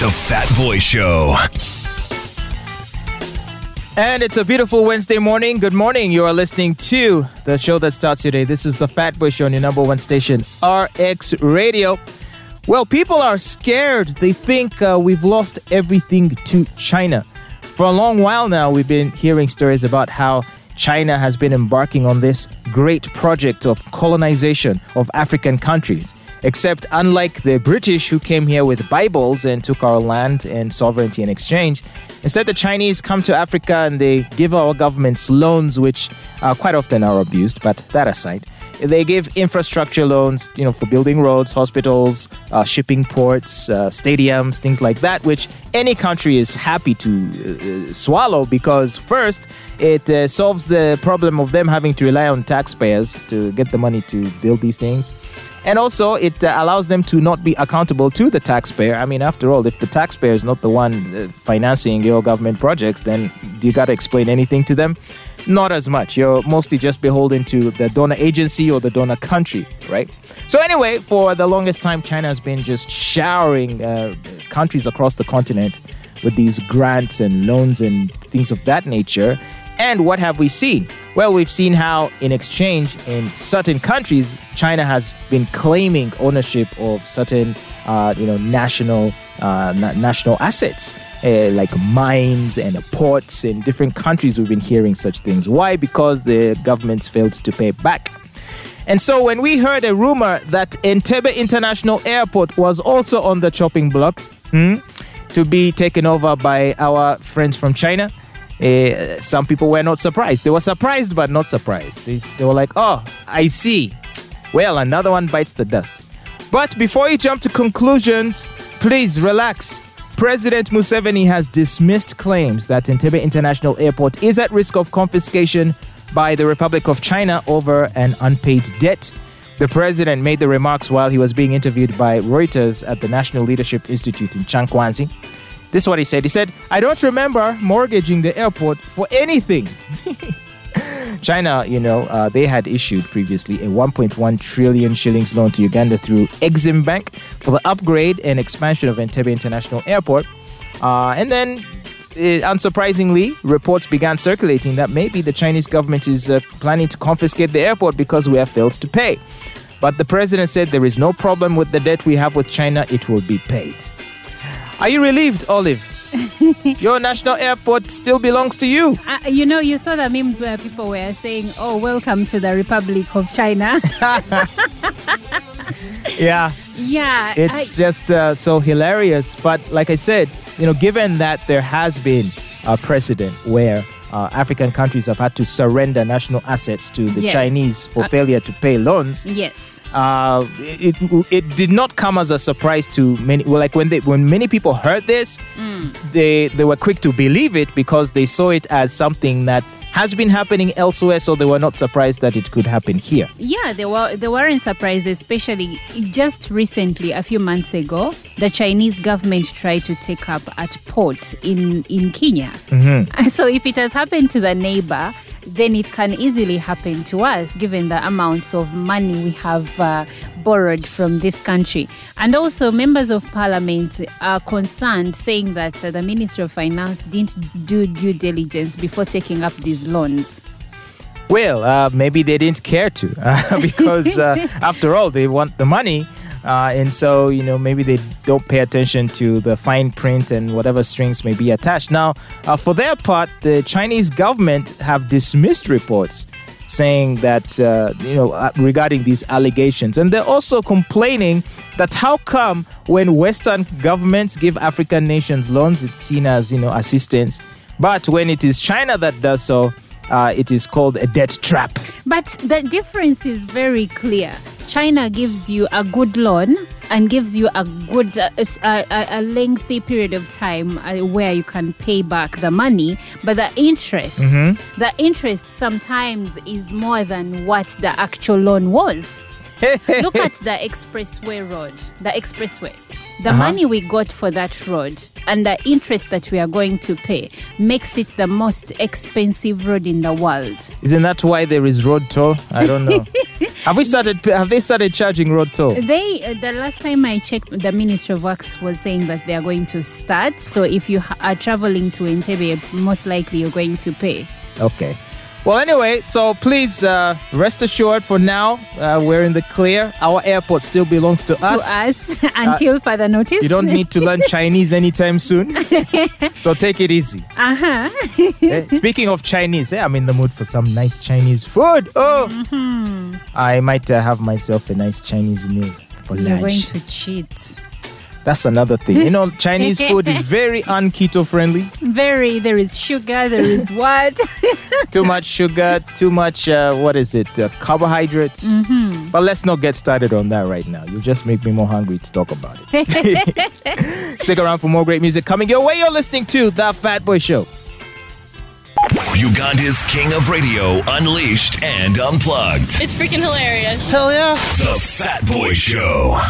The Fat Boy Show. And it's a beautiful Wednesday morning. Good morning. You are listening to the show that starts today. This is the Fat Boy Show on your number one station, RX Radio. Well, people are scared. They think uh, we've lost everything to China. For a long while now, we've been hearing stories about how China has been embarking on this great project of colonization of African countries. Except, unlike the British who came here with Bibles and took our land and sovereignty in exchange, instead the Chinese come to Africa and they give our governments loans, which uh, quite often are abused, but that aside. They give infrastructure loans, you know, for building roads, hospitals, uh, shipping ports, uh, stadiums, things like that, which any country is happy to uh, swallow because first, it uh, solves the problem of them having to rely on taxpayers to get the money to build these things. And also, it uh, allows them to not be accountable to the taxpayer. I mean, after all, if the taxpayer is not the one uh, financing your government projects, then do you got to explain anything to them? Not as much. You're mostly just beholden to the donor agency or the donor country, right? So, anyway, for the longest time, China has been just showering uh, countries across the continent with these grants and loans and things of that nature. And what have we seen? Well, we've seen how, in exchange, in certain countries, China has been claiming ownership of certain, uh, you know, national uh, na- national assets. Uh, like mines and ports in different countries, we've been hearing such things. Why? Because the governments failed to pay back. And so, when we heard a rumor that Entebbe International Airport was also on the chopping block hmm, to be taken over by our friends from China, uh, some people were not surprised. They were surprised, but not surprised. They, they were like, oh, I see. Well, another one bites the dust. But before you jump to conclusions, please relax. President Museveni has dismissed claims that Entebbe International Airport is at risk of confiscation by the Republic of China over an unpaid debt. The president made the remarks while he was being interviewed by Reuters at the National Leadership Institute in Kyankwanzi. This is what he said. He said, I don't remember mortgaging the airport for anything. China, you know, uh, they had issued previously a 1.1 trillion shillings loan to Uganda through Exim Bank for the upgrade and expansion of Entebbe International Airport. Uh, and then, uh, unsurprisingly, reports began circulating that maybe the Chinese government is uh, planning to confiscate the airport because we have failed to pay. But the president said there is no problem with the debt we have with China, it will be paid. Are you relieved, Olive? Your national airport still belongs to you. Uh, you know, you saw the memes where people were saying, "Oh, welcome to the Republic of China." yeah, yeah, it's I, just uh, so hilarious. But like I said, you know, given that there has been a precedent where uh, African countries have had to surrender national assets to the yes. Chinese for uh, failure to pay loans. Yes. Uh, it, it did not come as a surprise to many. Well, like when they when many people heard this, mm. They they were quick to believe it because they saw it as something that has been happening elsewhere, so they were not surprised that it could happen here. Yeah, they were they weren't surprised, especially just recently, a few months ago, the Chinese government tried to take up at port in in Kenya. Mm-hmm. So if it has happened to the neighbor, then it can easily happen to us given the amounts of money we have uh, borrowed from this country. And also, members of parliament are concerned, saying that uh, the Ministry of Finance didn't do due diligence before taking up these loans. Well, uh, maybe they didn't care to, uh, because uh, after all, they want the money. Uh, and so, you know, maybe they don't pay attention to the fine print and whatever strings may be attached. Now, uh, for their part, the Chinese government have dismissed reports saying that, uh, you know, uh, regarding these allegations. And they're also complaining that how come when Western governments give African nations loans, it's seen as, you know, assistance. But when it is China that does so, uh, it is called a debt trap. But the difference is very clear. China gives you a good loan and gives you a good uh, a, a, lengthy period of time uh, where you can pay back the money. But the interest mm-hmm. the interest sometimes is more than what the actual loan was. Look at the expressway road the expressway. The uh-huh. money we got for that road and the interest that we are going to pay makes it the most expensive road in the world. Isn't that why there is road toll? I don't know Have we started? Have they started charging road toll? They uh, the last time I checked, the Ministry of Works was saying that they are going to start. So if you ha- are traveling to Entebbe, most likely you're going to pay. Okay. Well, anyway, so please uh, rest assured for now, uh, we're in the clear. Our airport still belongs to us. To us until further notice. You don't need to learn Chinese anytime soon. so take it easy. Uh huh. Eh, Speaking of Chinese, eh, I'm in the mood for some nice Chinese food. Oh, I might uh, have myself a nice Chinese meal for You're going to cheat. That's another thing. You know, Chinese food is very un-keto friendly. Very. There is sugar. There is what? Too much sugar, too much, uh, what is it, uh, carbohydrates. But let's not get started on that right now. You just make me more hungry to talk about it. Stick around for more great music coming your way. You're listening to The Fat Boy Show. Uganda's King of Radio, Unleashed and Unplugged. It's freaking hilarious. Hell yeah. The Fat Boy Show.